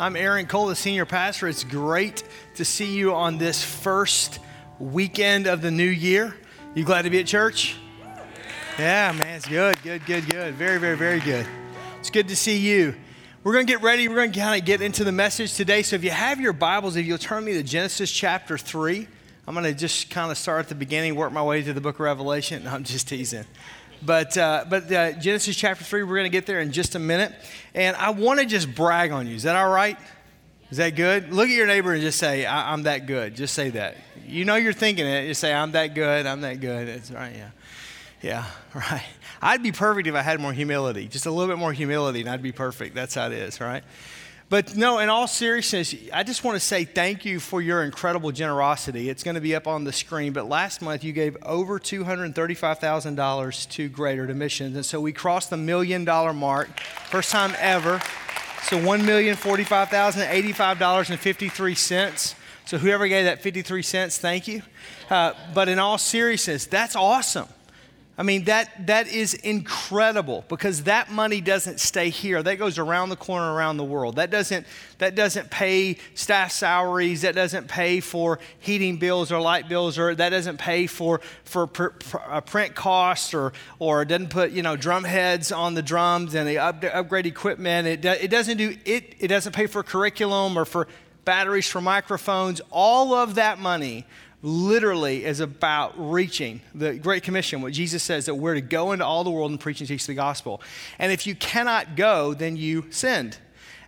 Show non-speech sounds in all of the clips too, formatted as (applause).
I'm Aaron Cole, the senior pastor. It's great to see you on this first weekend of the new year. You glad to be at church? Yeah, man, it's good, good, good, good. Very, very, very good. It's good to see you. We're going to get ready. We're going to kind of get into the message today. So if you have your Bibles, if you'll turn me to Genesis chapter 3, I'm going to just kind of start at the beginning, work my way to the book of Revelation. (laughs) No, I'm just teasing. But, uh, but uh, Genesis chapter 3, we're going to get there in just a minute. And I want to just brag on you. Is that all right? Is that good? Look at your neighbor and just say, I- am that good. Just say that. You know you're thinking it. Just say, I'm that good. I'm that good. It's right. Yeah. Yeah. (laughs) Right. I'd be perfect if I had more humility. Just a little bit more humility, and I'd be perfect. That's how it is, right? But no, in all seriousness, I just want to say thank you for your incredible generosity. It's going to be up on the screen, but last month you gave over $235,000 to Greater to Missions. And so we crossed the million dollar mark, first time ever. So $1,045,085.53. So whoever gave that 53 cents, thank you. Uh, but in all seriousness, that's awesome. I mean, that, that is incredible because that money doesn't stay here. That goes around the corner, around the world. That doesn't, that doesn't pay staff salaries. That doesn't pay for heating bills or light bills, or that doesn't pay for, for pr- pr- uh, print costs, or, or doesn't put, you know, drum heads on the drums and the up- upgrade equipment. It, do, it doesn't do, it, it doesn't pay for curriculum or for batteries for microphones. All of that money literally is about reaching the Great Commission, what Jesus says that we're to go into all the world and preach and teach the gospel. And if you cannot go, then you sinned.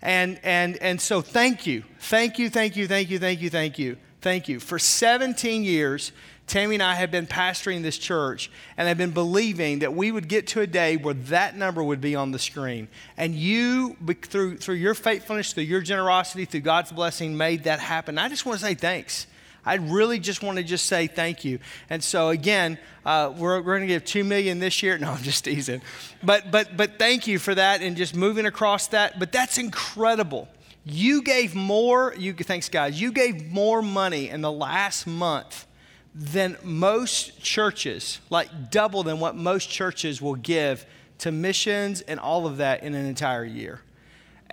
And, and, and so thank you. Thank you, thank you, thank you, thank you, thank you, thank you. For 17 years, Tammy and I have been pastoring this church and have been believing that we would get to a day where that number would be on the screen. And you, through, through your faithfulness, through your generosity, through God's blessing, made that happen. I just want to say thanks. I really just want to just say thank you. And so again, uh, we're, we're going to give two million this year. (laughs) No, I'm just teasing. But but but thank you for that and just moving across that. But that's incredible. You gave more. You thanks guys. You gave more money in the last month than most churches, like double than what most churches will give to missions and all of that in an entire year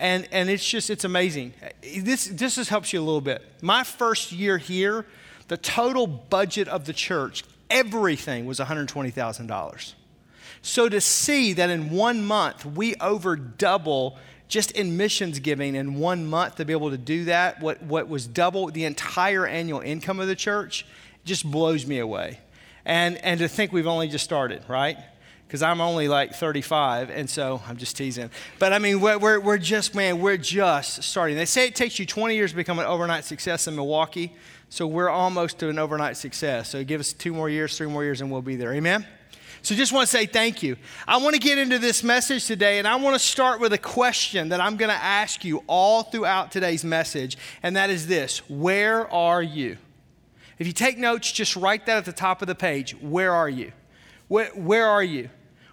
and, and it's just, it's amazing. This, this just helps you a little bit. My first year here, the total budget of the church, everything was $120,000. So to see that in one month we over double just in missions giving in one month to be able to do that, what, what was double the entire annual income of the church, just blows me away. And, and to think we've only just started, right? Because I'm only like 35, and so I'm just teasing. But I mean, we're, we're, just, man, we're just starting. They say it takes you 20 years to become an overnight success in Milwaukee, so we're almost to an overnight success. So give us two more years, three more years, and we'll be there. Amen? So just want to say thank you. I want to get into this message today, and I want to start with a question that I'm going to ask you all throughout today's message, and that is this Where are you? If you take notes, just write that at the top of the page. Where are you? Where, where are you?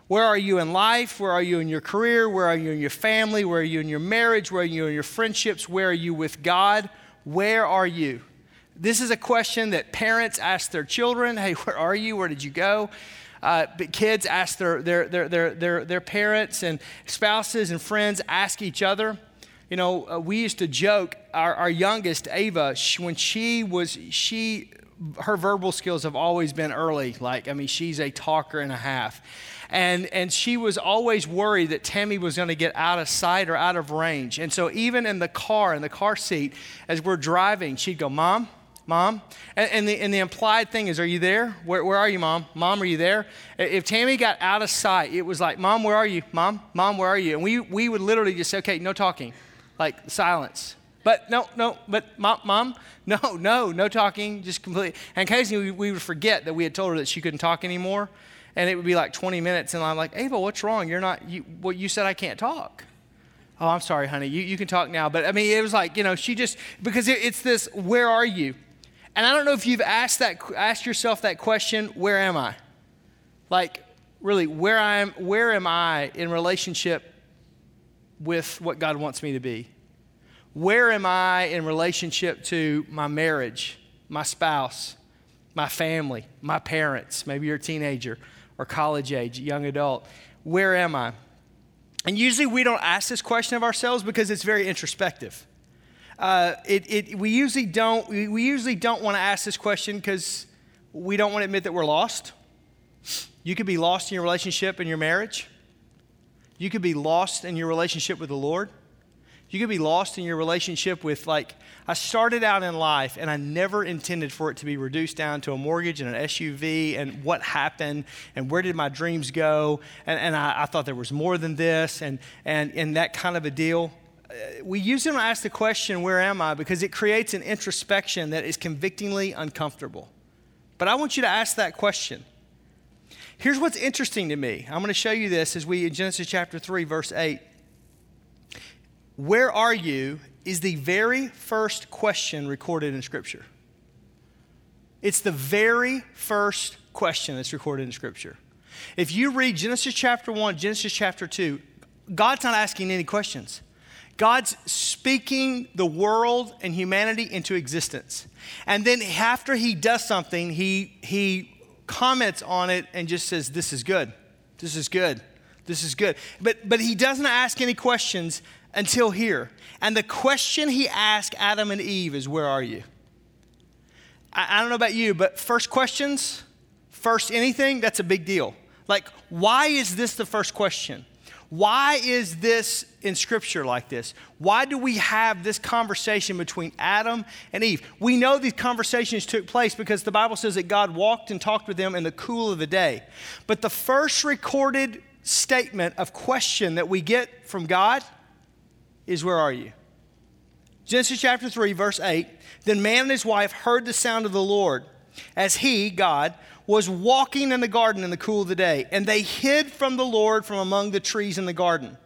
Where are you in life? Where are you in your career? Where are you in your family? Where are you in your marriage? Where are you in your friendships? Where are you with God? Where are you? This is a question that parents ask their children Hey, (laughs) where are you? Where did you go? Uh, but kids ask their, their, their, their, their, their parents, and spouses and friends ask each other. You know, uh, we used to joke, our, our youngest, Ava, she, when she was, she, her verbal skills have always been early. Like, I mean, she's a talker and a half. And, and she was always worried that Tammy was going to get out of sight or out of range. And so, even in the car, in the car seat, as we're driving, she'd go, Mom, Mom. And, and, the, and the implied thing is, Are you there? Where, where are you, Mom? Mom, are you there? If Tammy got out of sight, it was like, Mom, where are you? Mom, Mom, where are you? And we, we would literally just say, Okay, no talking, like silence. But no, no, but mom, mom, (laughs) no, no, no talking, just completely. And occasionally we, we would forget that we had told her that she couldn't talk anymore and it would be like 20 minutes, and I'm like, Ava, what's wrong? You're not, you, well, you said I can't talk. Oh, I'm sorry, honey. You, you can talk now. But I mean, it was like, you know, she just, because it, it's this, where are you? And I don't know if you've asked that, asked yourself that question, where am I? Like, really, where I am, where am I in relationship with what God wants me to be? Where am I in relationship to my marriage, my spouse, my family, my parents? Maybe you're a teenager or college age, young adult. Where am I? And usually we don't ask this question of ourselves because it's very introspective. Uh, it, it, we usually don't, we, we usually don't want to ask this question because we don't want to admit that we're lost. You could be lost in your relationship in your marriage. You could be lost in your relationship with the Lord. You could be lost in your relationship with, like, I started out in life and I never intended for it to be reduced down to a mortgage and an SUV and what happened and where did my dreams go. And, and I, I thought there was more than this and, and, and that kind of a deal. Uh, we usually don't ask the question, Where am I? because it creates an introspection that is convictingly uncomfortable. But I want you to ask that question. Here's what's interesting to me. I'm going to show you this as we in Genesis chapter 3, verse 8. Where are you is the very first question recorded in Scripture. It's the very first question that's recorded in Scripture. If you read Genesis chapter 1, Genesis chapter 2, God's not asking any questions. God's speaking the world and humanity into existence. And then after he does something, he, he comments on it and just says, This is good. This is good. This is good. But, but he doesn't ask any questions until here. And the question he asked Adam and Eve is, Where are you? I, I don't know about you, but first questions, first anything, that's a big deal. Like, why is this the first question? Why is this in scripture like this? Why do we have this conversation between Adam and Eve? We know these conversations took place because the Bible says that God walked and talked with them in the cool of the day. But the first recorded statement of question that we get from God is Where are you? Genesis chapter 3, verse 8 Then man and his wife heard the sound of the Lord as he, God, was walking in the garden in the cool of the day, and they hid from the Lord from among the trees in the garden.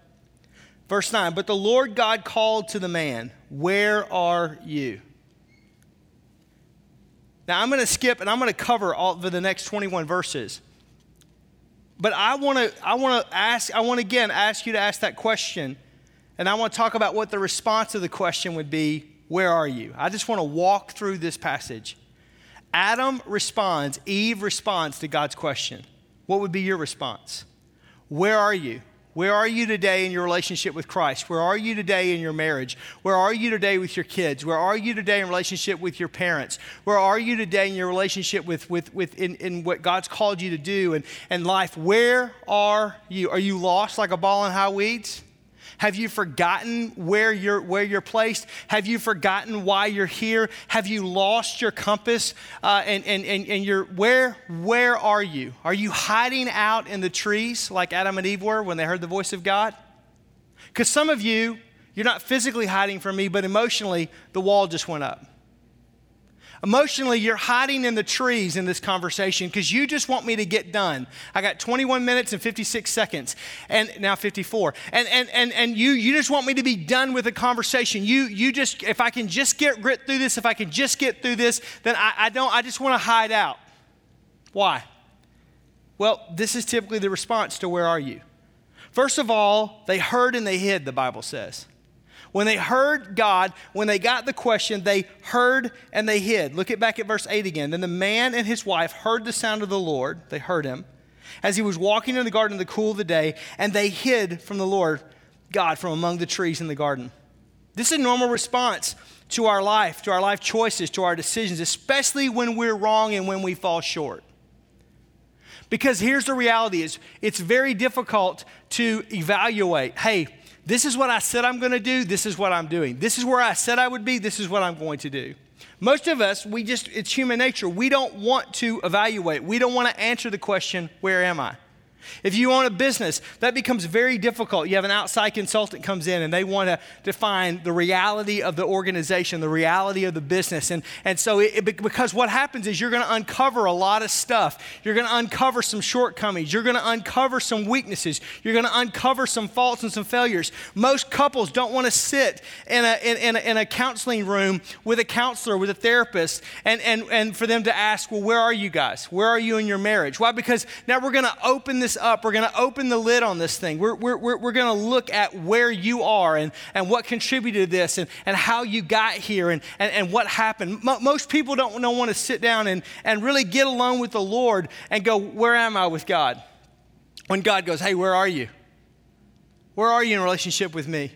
Verse 9 But the Lord God called to the man, Where are you? Now I'm going to skip and I'm going to cover all of the next 21 verses. But I want to I want to ask I want again ask you to ask that question and I want to talk about what the response to the question would be Where are you? I just want to walk through this passage. Adam responds, Eve responds to God's question. What would be your response? Where are you? Where are you today in your relationship with Christ? Where are you today in your marriage? Where are you today with your kids? Where are you today in relationship with your parents? Where are you today in your relationship with, with, with in, in what God's called you to do and, and life? Where are you? Are you lost like a ball in high weeds? Have you forgotten where you're, where you're placed? Have you forgotten why you're here? Have you lost your compass? Uh, and, and, and, and you're, where, where are you? Are you hiding out in the trees like Adam and Eve were when they heard the voice of God? Because some of you, you're not physically hiding from me, but emotionally, the wall just went up. Emotionally, you're hiding in the trees in this conversation because you just want me to get done. I got 21 minutes and 56 seconds, and now 54. And, and, and, and you, you just want me to be done with the conversation. You, you just, if I can just get grit through this, if I can just get through this, then I, I don't, I just want to hide out. Why? Well, this is typically the response to where are you? First of all, they heard and they hid, the Bible says. When they heard God, when they got the question, they heard and they hid. Look at back at verse 8 again. Then the man and his wife heard the sound of the Lord. They heard him as he was walking in the garden in the cool of the day, and they hid from the Lord God from among the trees in the garden. This is a normal response to our life, to our life choices, to our decisions, especially when we're wrong and when we fall short. Because here's the reality is it's very difficult to evaluate, hey, this is what I said I'm going to do. This is what I'm doing. This is where I said I would be. This is what I'm going to do. Most of us, we just, it's human nature. We don't want to evaluate. We don't want to answer the question, Where am I? If you own a business, that becomes very difficult. You have an outside consultant comes in and they want to define the reality of the organization, the reality of the business. And, and so, it, because what happens is you're going to uncover a lot of stuff. You're going to uncover some shortcomings. You're going to uncover some weaknesses. You're going to uncover some faults and some failures. Most couples don't want to sit in a, in, in, a, in a counseling room with a counselor, with a therapist, and, and, and for them to ask, well, where are you guys? Where are you in your marriage? Why? Because now we're going to open this this up. We're going to open the lid on this thing. We're, we're, we're, we're going to look at where you are and, and what contributed to this and, and how you got here and, and, and what happened. most people don't, don't want to sit down and, and really get alone with the Lord and go, Where am I with God? When God goes, Hey, where are you? Where are you in relationship with me?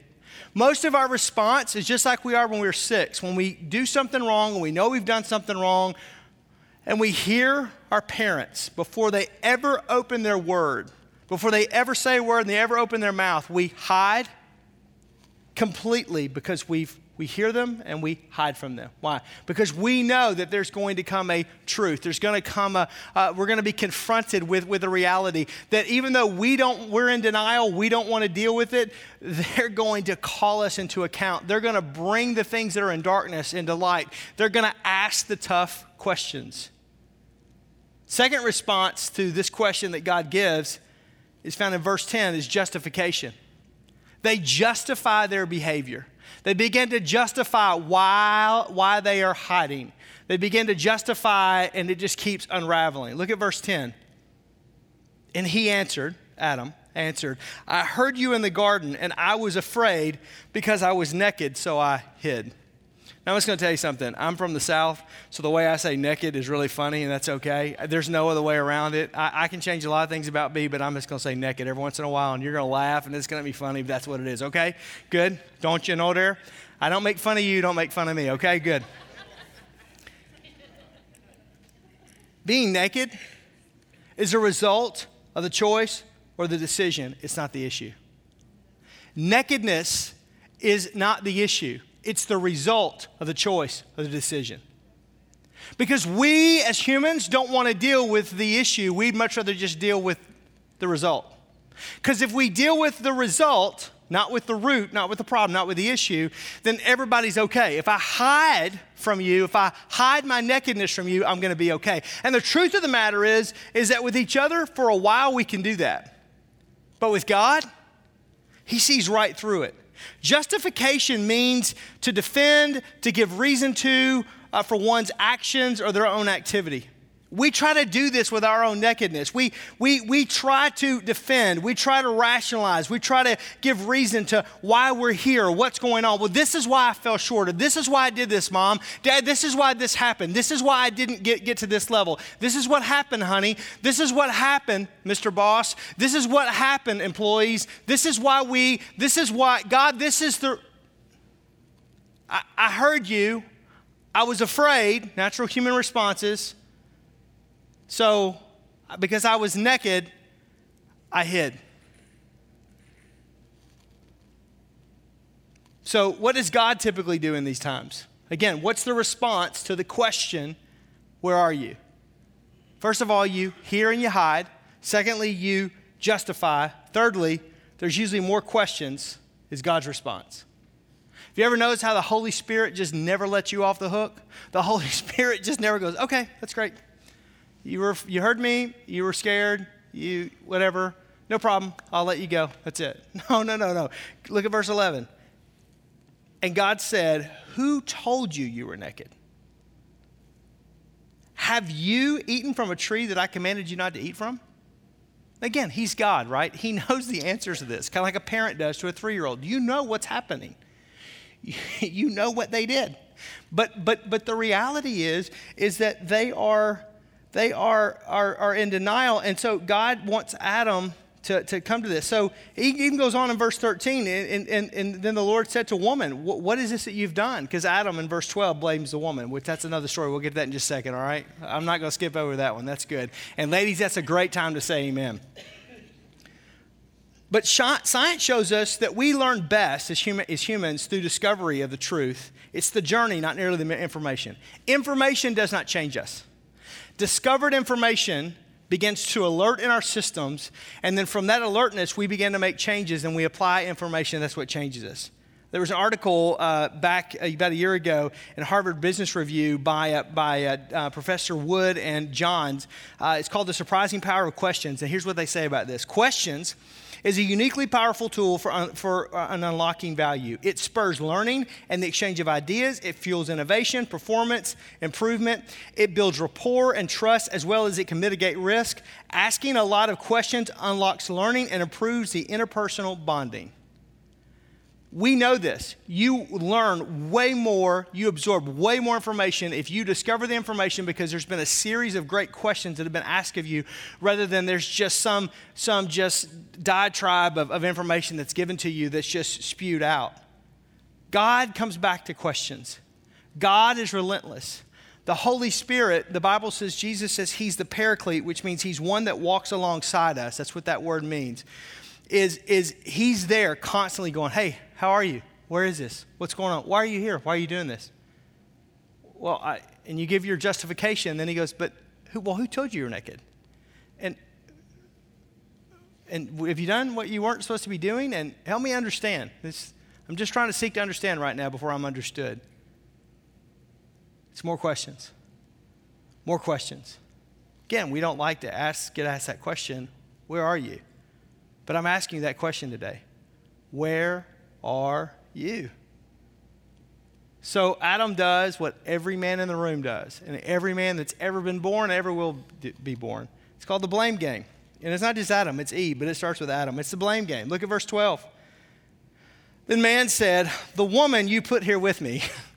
Most of our response is just like we are when we we're six. When we do something wrong and we know we've done something wrong, and we hear our parents before they ever open their word, before they ever say a word and they ever open their mouth, we hide completely because we've we hear them and we hide from them. Why? Because we know that there's going to come a truth. There's going to come a, uh, we're going to be confronted with, with a reality that even though we don't, we're in denial, we don't want to deal with it, (laughs) they're going to call us into account. They're going to bring the things that are in darkness into light. They're going to ask the tough questions. Second response to this question that God gives is found in verse 10 is justification. They justify their behavior. They begin to justify why, why they are hiding. They begin to justify, and it just keeps unraveling. Look at verse 10. And he answered, Adam answered, I heard you in the garden, and I was afraid because I was naked, so I hid. Now, I'm just going to tell you something. I'm from the South, so the way I say naked is really funny, and that's okay. There's no other way around it. I, I can change a lot of things about me, but I'm just going to say naked every once in a while, and you're going to laugh, and it's going to be funny, but that's what it is, okay? Good? Don't you know there? I don't make fun of you, don't make fun of me, okay? Good. Being naked is a result of the choice or the decision, it's not the issue. Nakedness is not the issue it's the result of the choice of the decision. Because we as humans don't want to deal with the issue, we'd much rather just deal with the result. Because if we deal with the result, not with the root, not with the problem, not with the issue, then everybody's okay. If I hide from you, if I hide my nakedness from you, I'm going to be okay. And the truth of the matter is is that with each other for a while we can do that. But with God, he sees right through it. Justification means to defend, to give reason to uh, for one's actions or their own activity. We try to do this with our own nakedness. We, we, we try to defend. We try to rationalize. We try to give reason to why we're here, what's going on. Well, this is why I fell short. Of. This is why I did this, mom. Dad, this is why this happened. This is why I didn't get, get to this level. This is what happened, honey. This is what happened, Mr. Boss. This is what happened, employees. This is why we, this is why, God, this is the. I, I heard you. I was afraid, natural human responses. So, because I was naked, I hid. So, what does God typically do in these times? Again, what's the response to the question, Where are you? First of all, you hear and you hide. Secondly, you justify. Thirdly, there's usually more questions, is God's response. Have you ever noticed how the Holy Spirit just never lets you off the hook? The Holy (laughs) Spirit just never goes, okay, that's great. You, were, you heard me, you were scared, you, whatever, no problem, I'll let you go. That's it. (laughs) No, no, no, no. Look at verse 11. And God said, Who told you you were naked? Have you eaten from a tree that I commanded you not to eat from? Again, he's God, right? He (laughs) knows the answers to this, kind of like a parent does to a three year old. You know what's happening, (laughs) you know what they did. But, but, but the reality is, is that they are they are, are, are in denial. And so God wants Adam to, to come to this. So he even goes on in verse 13, and, and, and then the Lord said to woman, What is this that you've done? Because Adam in verse 12 blames the woman, which that's another story. We'll get to that in just a second, all right? I'm not going to skip over that one. That's good. And ladies, that's a great time to say amen. But science shows us that we learn best as, human, as humans through discovery of the truth. It's the journey, not nearly the information. Information does not change us. Discovered information begins to alert in our systems, and then from that alertness, we begin to make changes and we apply information. That's what changes us. There was an article uh, back uh, about a year ago in Harvard Business Review by, uh, by uh, uh, Professor Wood and Johns. Uh, it's called The Surprising Power of Questions. And here's what they say about this Questions is a uniquely powerful tool for, un- for uh, an unlocking value. It spurs learning and the exchange of ideas. It fuels innovation, performance, improvement. It builds rapport and trust as well as it can mitigate risk. Asking a lot of questions unlocks learning and improves the interpersonal bonding. We know this. You learn way more, you absorb way more information if you discover the information because there's been a series of great questions that have been asked of you rather than there's just some, some just diatribe of, of information that's given to you that's just spewed out. God comes back to questions. God is relentless. The Holy Spirit, the Bible says, Jesus says he's the paraclete, which means he's one that walks alongside us. That's what that word means. Is, is he's there constantly going, Hey, how are you? Where is this? What's going on? Why are you here? Why are you doing this? Well, I, and you give your justification, and then he goes, But who, well, who told you you're naked? And, and have you done what you weren't supposed to be doing? And help me understand. This, I'm just trying to seek to understand right now before I'm understood. It's more questions. More questions. Again, we don't like to ask, get asked that question, where are you? But I'm asking you that question today. Where are you? So Adam does what every man in the room does, and every man that's ever been born, ever will be born. It's called the blame game. And it's not just Adam, it's Eve, but it starts with Adam. It's the blame game. Look at verse 12. Then man said, The woman you put here with me, (laughs)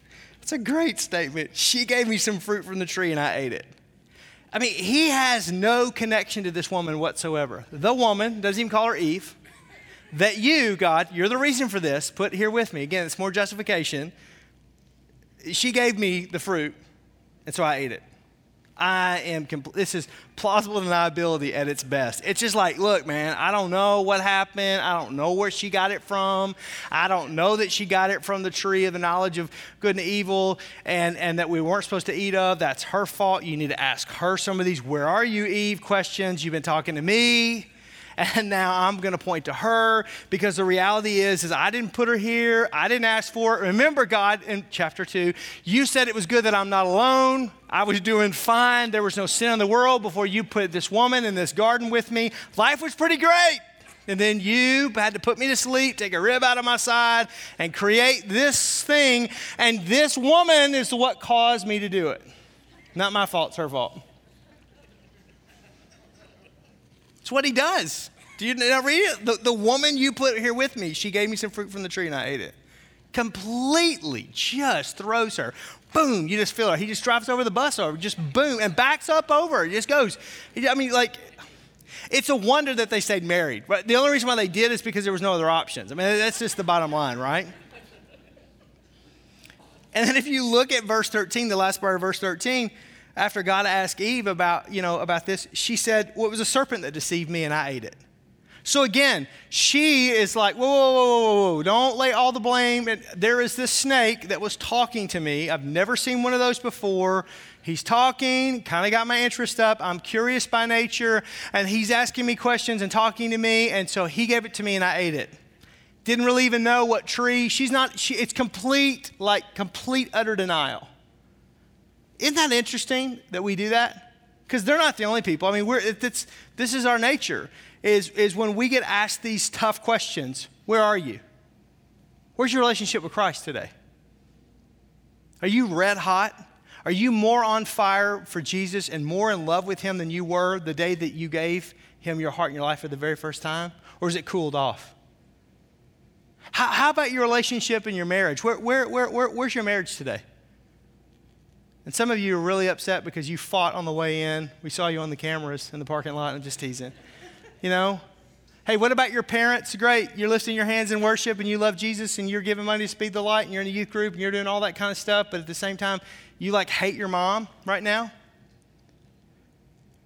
It's a great statement. She gave me some fruit from the tree and I ate it. I mean, he has no connection to this woman whatsoever. The woman, doesn't even call her Eve, that you, God, you're the reason for this, put here with me. Again, it's more justification. She gave me the fruit, and so I ate it. I am, compl- this is plausible deniability at its best. It's just like, look, man, I don't know what happened. I don't know where she got it from. I don't know that she got it from the tree of the knowledge of good and evil and, and that we weren't supposed to eat of. That's her fault. You need to ask her some of these, where are you, Eve, questions. You've been talking to me and now I'm going to point to her because the reality is is I didn't put her here. I didn't ask for it. Remember God in chapter 2, you said it was good that I'm not alone. I was doing fine. There was no sin in the world before you put this woman in this garden with me. Life was pretty great. And then you had to put me to sleep, take a rib out of my side, and create this thing. And this woman is what caused me to do it. Not my fault, it's her fault. It's what he does. Do you now read it? The, the woman you put here with me, she gave me some fruit from the tree and I ate it. Completely just throws her. Boom, you just feel her. He just drives over the bus over, just boom, and backs up over. It just goes. I mean, like, it's a wonder that they stayed married. Right? The only reason why they did is because there was no other options. I mean, that's just the bottom line, right? And then if you look at verse 13, the last part of verse 13, after God asked Eve about, you know, about this, she said, Well, it was a serpent that deceived me and I ate it. So again, she is like, whoa, whoa, whoa, whoa, whoa, don't lay all the blame. There is this snake that was talking to me. I've never seen one of those before. He's talking, kind of got my interest up. I'm curious by nature, and he's asking me questions and talking to me, and so he gave it to me and I ate it. Didn't really even know what tree. She's not, she, it's complete, like complete utter denial. Isn't that interesting that we do that? Because they're not the only people. I mean, we're, it's, this is our nature, is, is when we get asked these tough questions where are you? Where's your relationship with Christ today? Are you red hot? Are you more on fire for Jesus and more in love with Him than you were the day that you gave Him your heart and your life for the very first time? Or is it cooled off? How, how about your relationship and your marriage? Where, where, where, where, where's your marriage today? And some of you are really upset because you fought on the way in. We saw you on the cameras in the parking lot I'm just teasing. You know? Hey, what about your parents? Great. You're lifting your hands in worship and you love Jesus and you're giving money to Speed the Light and you're in a youth group and you're doing all that kind of stuff, but at the same time, you like hate your mom right now?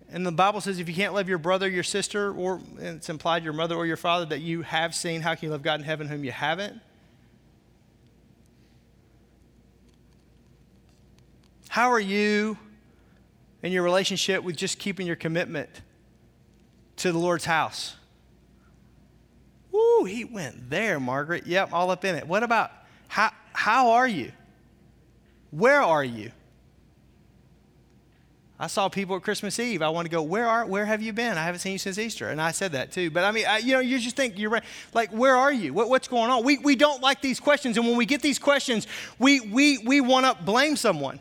And the Bible says if you can't love your brother, your sister, or it's implied your mother or your father that you have seen, how can you love God in heaven whom you haven't? How are you in your relationship with just keeping your commitment to the Lord's house? Woo, he went there, Margaret. Yep, all up in it. What about how, how are you? Where are you? I saw people at Christmas Eve. I want to go, where are, where have you been? I haven't seen you since Easter. And I said that too. But I mean, I, you know, you just think you're right. Like, where are you? What, what's going on? We, we don't like these questions. And when we get these questions, we, we, we want to blame someone.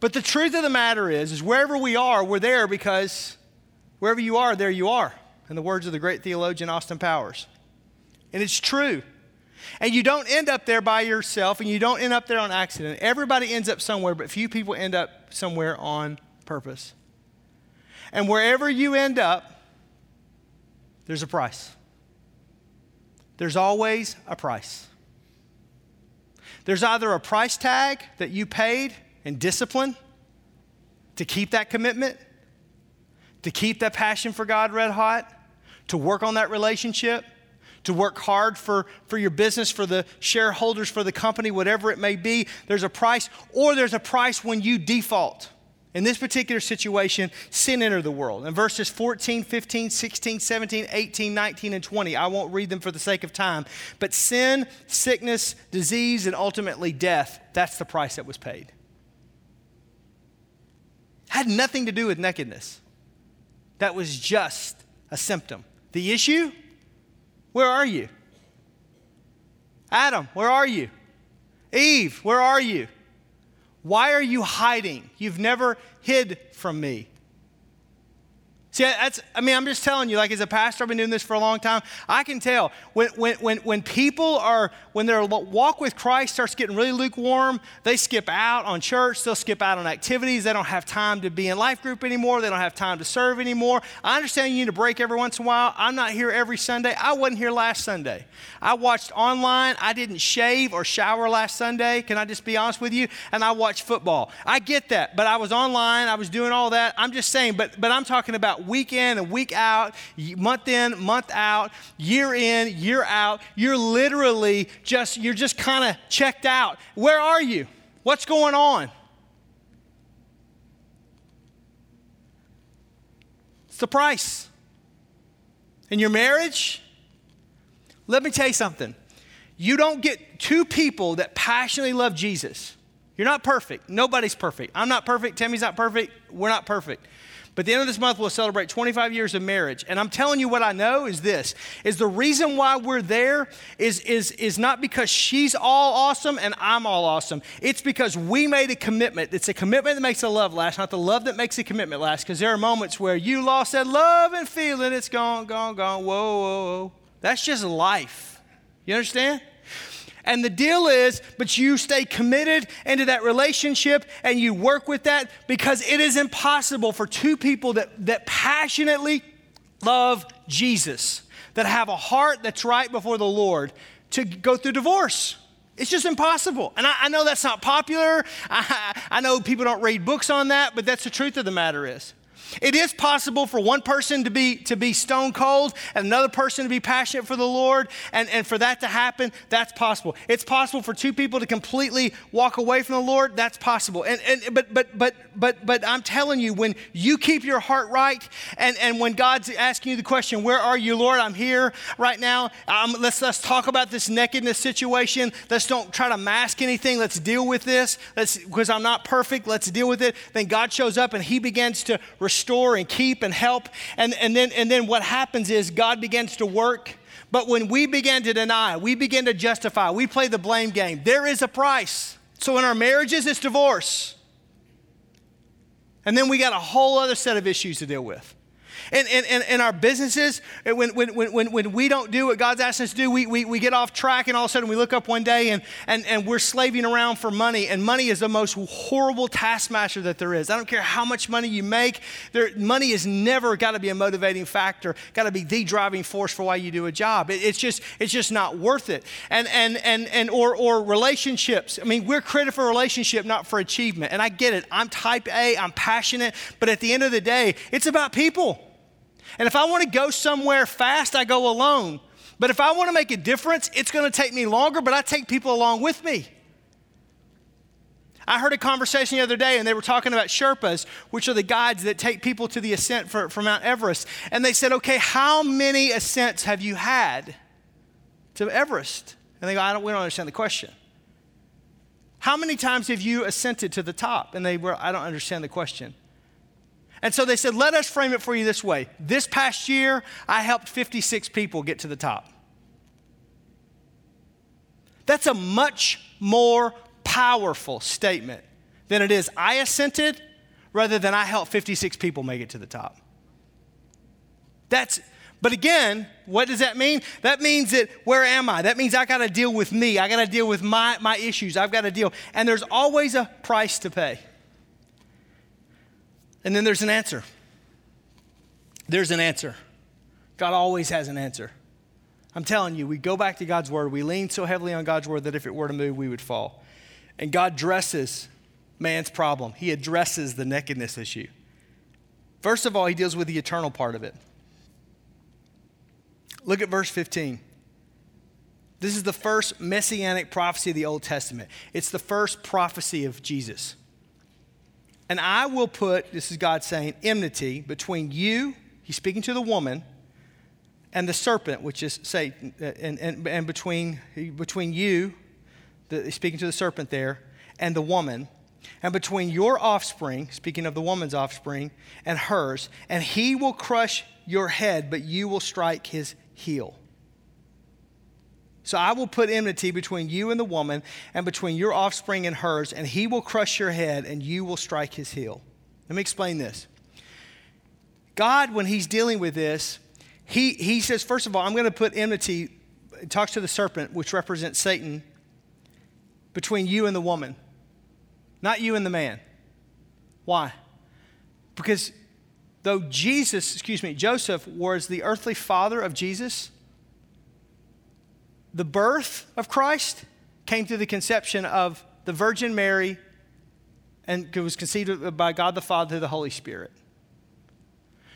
But the truth of the matter is, is wherever we are, we're there because wherever you are, there you are. In the words of the great theologian Austin Powers. And it's true. And you don't end up there by yourself and you don't end up there on accident. Everybody ends up somewhere, but few people end up somewhere on purpose. And wherever you end up, there's a price. There's always a price. There's either a price tag that you paid in discipline to keep that commitment, to keep that passion for God red hot, to work on that relationship, to work hard for, for your business, for the shareholders, for the company, whatever it may be. There's a price, or there's a price when you default. In this particular situation, sin entered the world. In verses 14, 15, 16, 17, 18, 19, and 20, I won't read them for the sake of time, but sin, sickness, disease, and ultimately death, that's the price that was paid. Had nothing to do with nakedness. That was just a symptom. The issue? Where are you? Adam, where are you? Eve, where are you? Why are you hiding? You've never hid from me. See, that's, I mean, I'm just telling you, like as a pastor, I've been doing this for a long time. I can tell when, when, when, when people are, when their walk with Christ starts getting really lukewarm, they skip out on church, they'll skip out on activities. They don't have time to be in life group anymore. They don't have time to serve anymore. I understand you need a break every once in a while. I'm not here every Sunday. I wasn't here last Sunday. I watched online. I didn't shave or shower last Sunday. Can I just be honest with you? And I watched football. I get that, but I was online. I was doing all that. I'm just saying, but, but I'm talking about week in and week out, month in, month out, year in, year out. You're literally just, you're just kind of checked out. Where are you? What's going on? It's the price. In your marriage, let me tell you something. You don't get two people that passionately love Jesus. You're not perfect. Nobody's perfect. I'm not perfect. Tammy's not perfect. We're not perfect. But the end of this month, we'll celebrate 25 years of marriage. And I'm telling you what I know is this, is the reason why we're there is, is, is not because she's all awesome and I'm all awesome. It's because we made a commitment. It's a commitment that makes the love last, not the love that makes the commitment last. Because there are moments where you lost that love and feeling, it's gone, gone, gone, whoa, whoa, whoa. That's just life. You understand? And the deal is, but you stay committed into that relationship and you work with that because it is impossible for two people that, that passionately love Jesus, that have a heart that's right before the Lord, to go through divorce. It's just impossible. And I, I know that's not popular. (laughs) I, I know people don't read books on that, but that's the truth of the matter is. It is possible for one person to be, to be stone cold and another person to be passionate for the Lord, and, and for that to happen, that's possible. It's possible for two people to completely walk away from the Lord, that's possible. And, and, but, but, but, but, but I'm telling you, when you keep your heart right, and, and when God's asking you the question, Where are you, Lord? I'm here right now. Um, let's, let's talk about this nakedness situation. Let's don't try to mask anything. Let's deal with this. Let's, because I'm not perfect, let's deal with it. Then God shows up and He begins to restore and keep and help. And, and, then, and then what happens is God begins to work. But when we begin to deny, we begin to justify, we play the blame game, there is a price. So in our marriages, it's divorce. And then we got a whole other set of issues to deal with. In, in, in, our businesses, when, when, when, when we don't do what God's asked us to do, we, we, we get off track and all of a sudden we look up one day and, and, and we're slaving around for money. And money is the most horrible taskmaster that there is. I don't care how much money you make, there, money has never got to be a motivating factor, got to be the driving force for why you do a job. It, it's, just, it's just not worth it. And, and, and, and or, or relationships. I mean, we're created for relationship, not for achievement. And I get it. I'm type A, I'm passionate, but at the end of the day, it's about people. And if I want to go somewhere fast, I go alone. But if I want to make a difference, it's going to take me longer, but I take people along with me. I heard a conversation the other day, and they were talking about Sherpas, which are the guides that take people to the ascent for, for Mount Everest. And they said, Okay, how many ascents have you had to Everest? And they go, I don't, We don't understand the question. How many times have you ascended to the top? And they were, I don't understand the question. And so they said, let us frame it for you this way. This past year, I helped 56 people get to the top. That's a much more powerful statement than it is I assented rather than I helped 56 people make it to the top. That's, but again, what does that mean? That means that where am I? That means I got to deal with me. I got to deal with my, my issues. I've got to deal. And there's always a price to pay. And then there's an answer. There's an answer. God always has an answer. I'm telling you, we go back to God's word. We lean so heavily on God's word that if it were to move, we would fall. And God dresses man's problem, He addresses the nakedness issue. First of all, He deals with the eternal part of it. Look at verse 15. This is the first messianic prophecy of the Old Testament. It's the first prophecy of Jesus. And I will put, this is God saying, enmity between you, he's speaking to the woman, and the serpent, which is Satan, uh, and, and, and between, between you, the, speaking to the serpent there, and the woman, and between your offspring, speaking of the woman's offspring, and hers, and he will crush your head, but you will strike his heel. So I will put enmity between you and the woman, and between your offspring and hers, and he will crush your head, and you will strike his heel. Let me explain this. God, when he's dealing with this, he, he says, first of all, I'm going to put enmity, talks to the serpent, which represents Satan, between you and the woman, not you and the man. Why? Because though Jesus, excuse me, Joseph was the earthly father of Jesus, the birth of Christ came through the conception of the Virgin Mary and was conceived by God the Father through the Holy Spirit.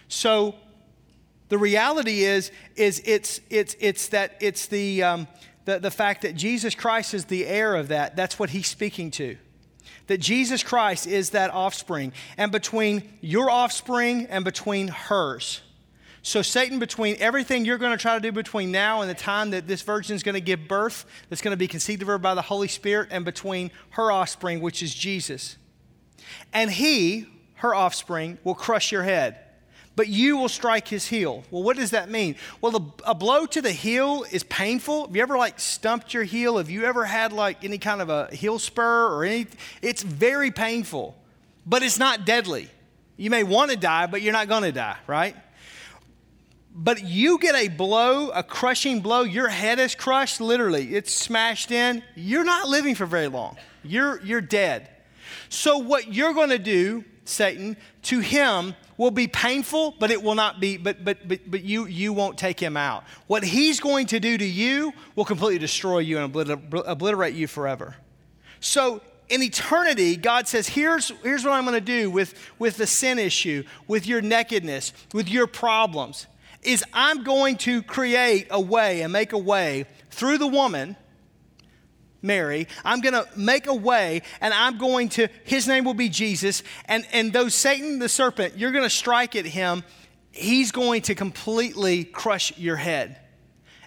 So the reality is, is it's, it's, it's that it's the, um, the, the fact that Jesus Christ is the heir of that. That's what he's speaking to. That Jesus Christ is that offspring. And between your offspring and between hers. So, Satan, between everything you're going to try to do between now and the time that this virgin is going to give birth, that's going to be conceived of her by the Holy Spirit, and between her offspring, which is Jesus. And he, her offspring, will crush your head but you will strike his heel. Well, what does that mean? Well, a, a, blow to the heel is painful. Have you ever like stumped your heel? Have you ever had like any kind of a heel spur or any? It's very painful, but it's not deadly. You may want to die, but you're not going to die, right? But you get a blow, a crushing blow, your head is crushed, literally, it's smashed in. You're not living for very long. You're, you're dead. So, what you're going to do, Satan, to him will be painful, but it will not be, but, but, but, but you, you won't take him out. What he's going to do to you will completely destroy you and obliterate you forever. So in eternity, God says, here's, here's what I'm going to do with, with the sin issue, with your nakedness, with your problems, is I'm going to create a way and make a way through the woman Mary. I'm going to make a way and I'm going to, his name will be Jesus. And, and though Satan, the serpent, you're going to strike at him, he's going to completely crush your head.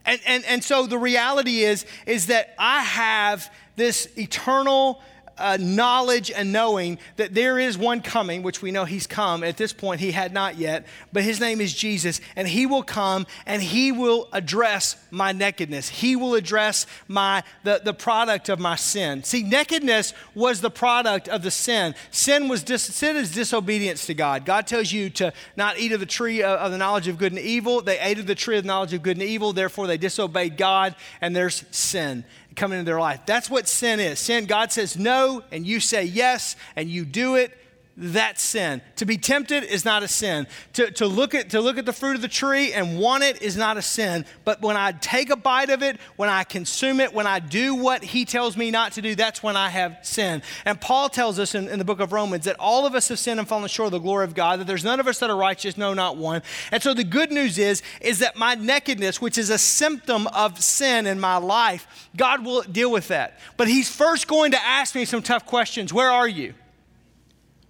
And, and, and so the reality is, is that I have this eternal uh, knowledge and knowing that there is one coming, which we know he's come. At this point, he had not yet, but his name is Jesus, and he will come and he will address my nakedness. He will address my the, the product of my sin. See, nakedness was the product of the sin. Sin was dis, sin is disobedience to God. God tells you to not eat of the tree of, of the knowledge of good and evil. They ate of the tree of the knowledge of good and evil, therefore they disobeyed God, and there's sin coming into their life. That's what sin is. Sin, God says no, and you say yes, and you do it that's sin. To be tempted is not a sin. To, to, look at, to look at the fruit of the tree and want it is not a sin. But when I take a bite of it, when I consume it, when I do what he tells me not to do, that's when I have sin. And Paul tells us in, in the book of Romans that all of us have sinned and fallen short of the glory of God, that there's none of us that are righteous, no, not one. And so the good news is, is that my nakedness, which is a symptom of sin in my life, God will deal with that. But he's first going to ask me some tough questions. Where are you?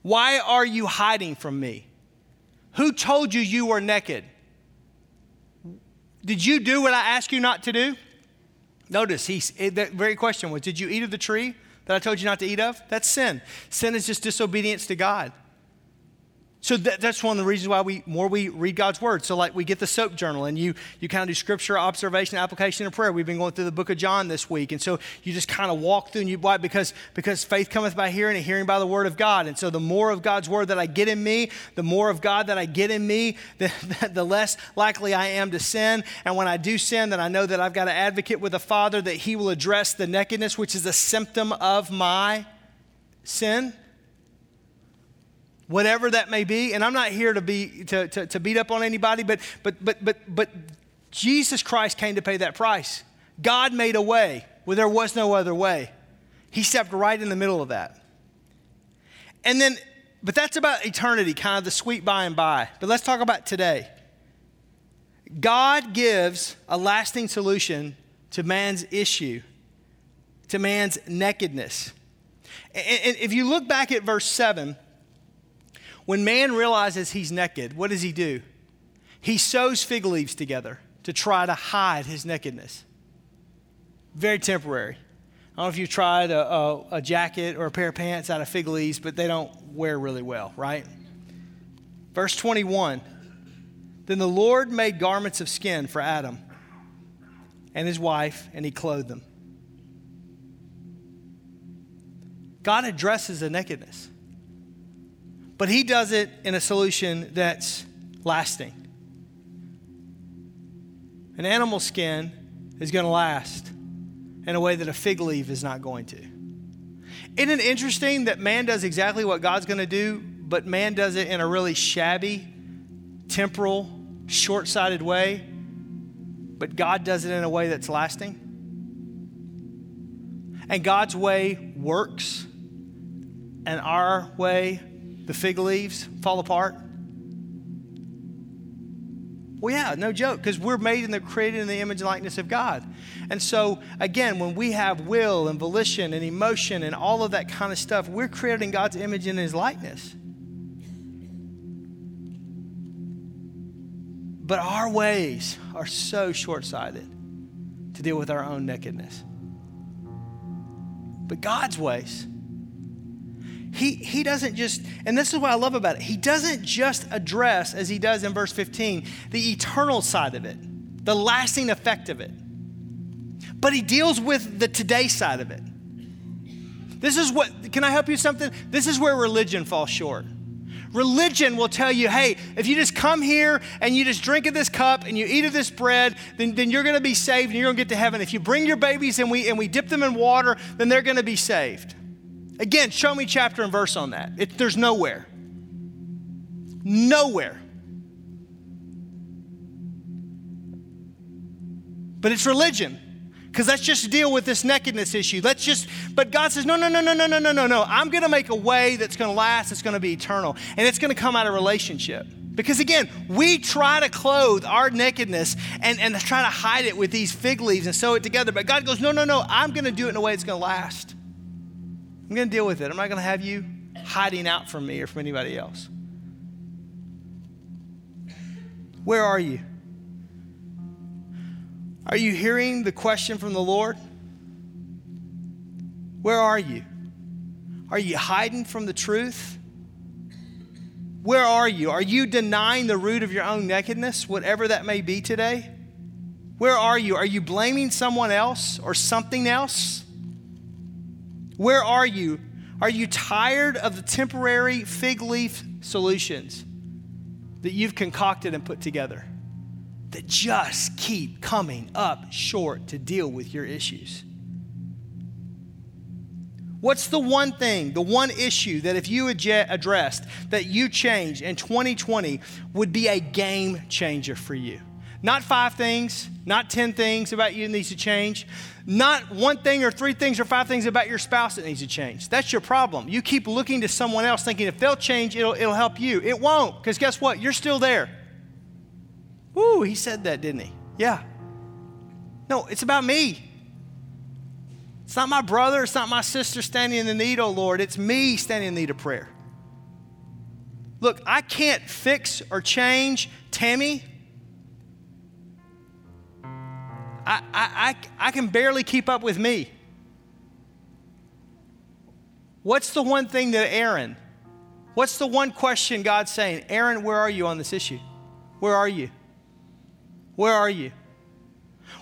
Why are you hiding from me? Who told you you were naked? Did you do what I asked you not to do? Notice, he, eh, that very question was Did you eat of the tree that I told you not to eat of? That's sin. Sin is just disobedience to God. So that, that's one of the reasons why we more we read God's word. So like we get the soap journal and you you kind of do scripture, observation, application, and prayer. We've been going through the book of John this week, and so you just kind of walk through and you why because because faith cometh by hearing and hearing by the word of God. And so the more of God's word that I get in me, the more of God that I get in me, (laughs) the, the less likely I am to sin. And when I do sin, then I know that I've got to advocate with the Father that He will address the nakedness, which is a symptom of my sin whatever that may be. And I'm not here to be to, to, to beat up on anybody, but but but but but Jesus Christ came to pay that price. God made a way where there was no other way. He stepped right in the middle of that. And then, but that's about eternity, kind of the sweet by and by. But let's talk about today. God gives a lasting solution to man's issue, to man's nakedness. And if you look back at verse 7, when man realizes he's naked, what does he do? He sews fig leaves together to try to hide his nakedness. Very temporary. I don't know if you've tried a, a, a, jacket or a pair of pants out of fig leaves, but they don't wear really well, right? Verse 21 Then the Lord made garments of skin for Adam and his wife, and he clothed them. God addresses the nakedness, but he does it in a solution that's lasting. An animal skin is going to last in a way that a fig leaf is not going to. Isn't it interesting that man does exactly what God's going to do, but man does it in a really shabby, temporal, short sighted way? but God does it in a way that's lasting. And God's way works, and our way, the fig leaves, fall apart. Well, yeah, no joke, because we're made in the created in the image and likeness of God. And so, again, when we have will and volition and emotion and all of that kind of stuff, we're created in God's image and His likeness. But our ways are so short sighted to deal with our own nakedness. But God's ways, he, he doesn't just, and this is what I love about it, He doesn't just address, as He does in verse 15, the eternal side of it, the lasting effect of it, but He deals with the today side of it. This is what, can I help you something? This is where religion falls short. Religion will tell you, hey, if you just come here and you just drink of this cup and you eat of this bread, then, then you're going to be saved and you're going to get to heaven. If you bring your babies and we, and we dip them in water, then they're going to be saved. Again, show me chapter and verse on that. It, there's nowhere. Nowhere. But it's religion because let's just deal with this nakedness issue. Let's just, but God says, no, no, no, no, no, no, no, no, no. I'm going to make a way that's going to last, it's going to be eternal, and it's going to come out of relationship. Because again, we try to clothe our nakedness and, and try to hide it with these fig leaves and sew it together. But God goes, no, no, no, I'm going to do it in a way that's going to last. I'm going to deal with it. I'm not going to have you hiding out from me or from anybody else. Where are you? Are you hearing the question from the Lord? Where are you? Are you hiding from the truth? Where are you? Are you denying the root of your own nakedness, whatever that may be today? Where are you? Are you blaming someone else or something else? Where are you? Are you tired of the temporary fig leaf solutions that you've concocted and put together? that just keep coming up short to deal with your issues? What's the one thing, the one issue that if you addressed, that you changed in 2020 would be a game changer for you? Not five things, not 10 things about you that needs to change, not one thing or three things or five things about your spouse that needs to change. That's your problem. You keep looking to someone else thinking if they'll change, it'll, it'll help you. It won't, because guess what? You're still there. Woo, he said that, didn't he? Yeah. No, it's about me. It's not my brother, it's not my sister standing in the need, oh Lord. It's me standing in need of prayer. Look, I can't fix or change Tammy. I, I, I, can barely keep up with me. What's the one thing that Aaron, what's the one question God's saying? Aaron, where are you on this issue? Where are you? Where are you?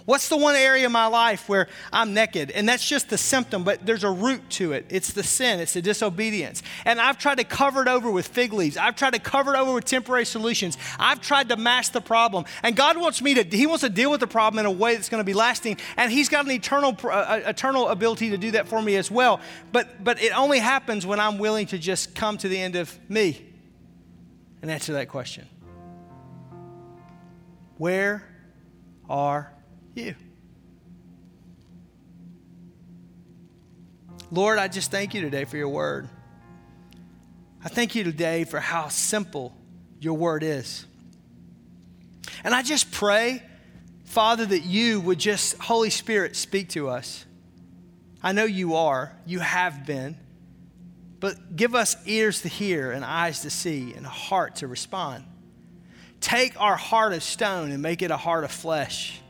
What's the one area of my life where I'm naked? And that's just the symptom, but there's a root to it. It's the sin, it's the disobedience. And I've tried to cover it over with fig leaves. I've tried to cover it over with temporary solutions. I've tried to mask the problem. And God wants me to, He wants to deal with the problem in a way that's going to be lasting. And He's got an eternal, uh, eternal ability to do that for me as well. But, but it only happens when I'm willing to just come to the end of me and answer that question. Where are you? Lord, I just thank you today for your word. I thank you today for how simple your word is. And I just pray, Father, that you would just, Holy Spirit, speak to us. I know you are, you have been, but give us ears to hear and eyes to see and a heart to respond. Take our heart of stone and make it a heart of flesh.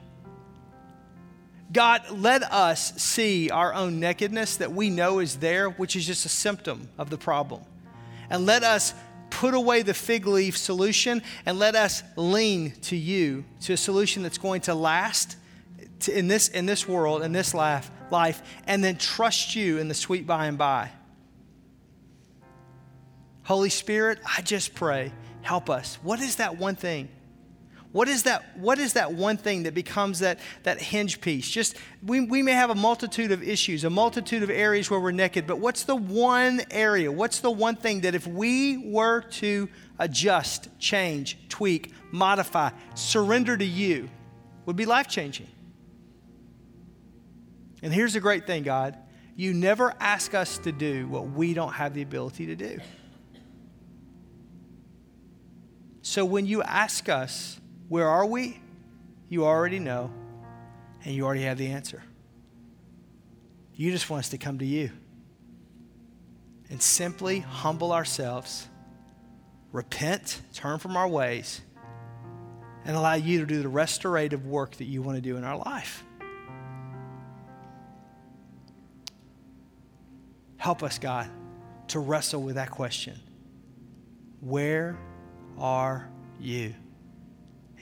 God, let us see our own nakedness that we know is there, which is just a symptom of the problem. And let us put away the fig leaf solution and let us lean to you, to a solution that's going to last in, this, in this world, in this life, life, and then trust you in the sweet by and by. Holy Spirit, I just pray, help us. What is that one thing? What is that, what is that one thing that becomes that, that hinge piece? Just we, we may have a multitude of issues, a multitude of areas where we're naked, but what's the one area? What's the one thing that if we were to adjust, change, tweak, modify, surrender to you, would be life changing? And here's the great thing, God. You never ask us to do what we don't have the ability to do. So when you ask us, where are we? You already know, and you already have the answer. You just want us to come to you and simply humble ourselves, repent, turn from our ways, and allow you to do the restorative work that you want to do in our life. Help us, God, to wrestle with that question Where are you?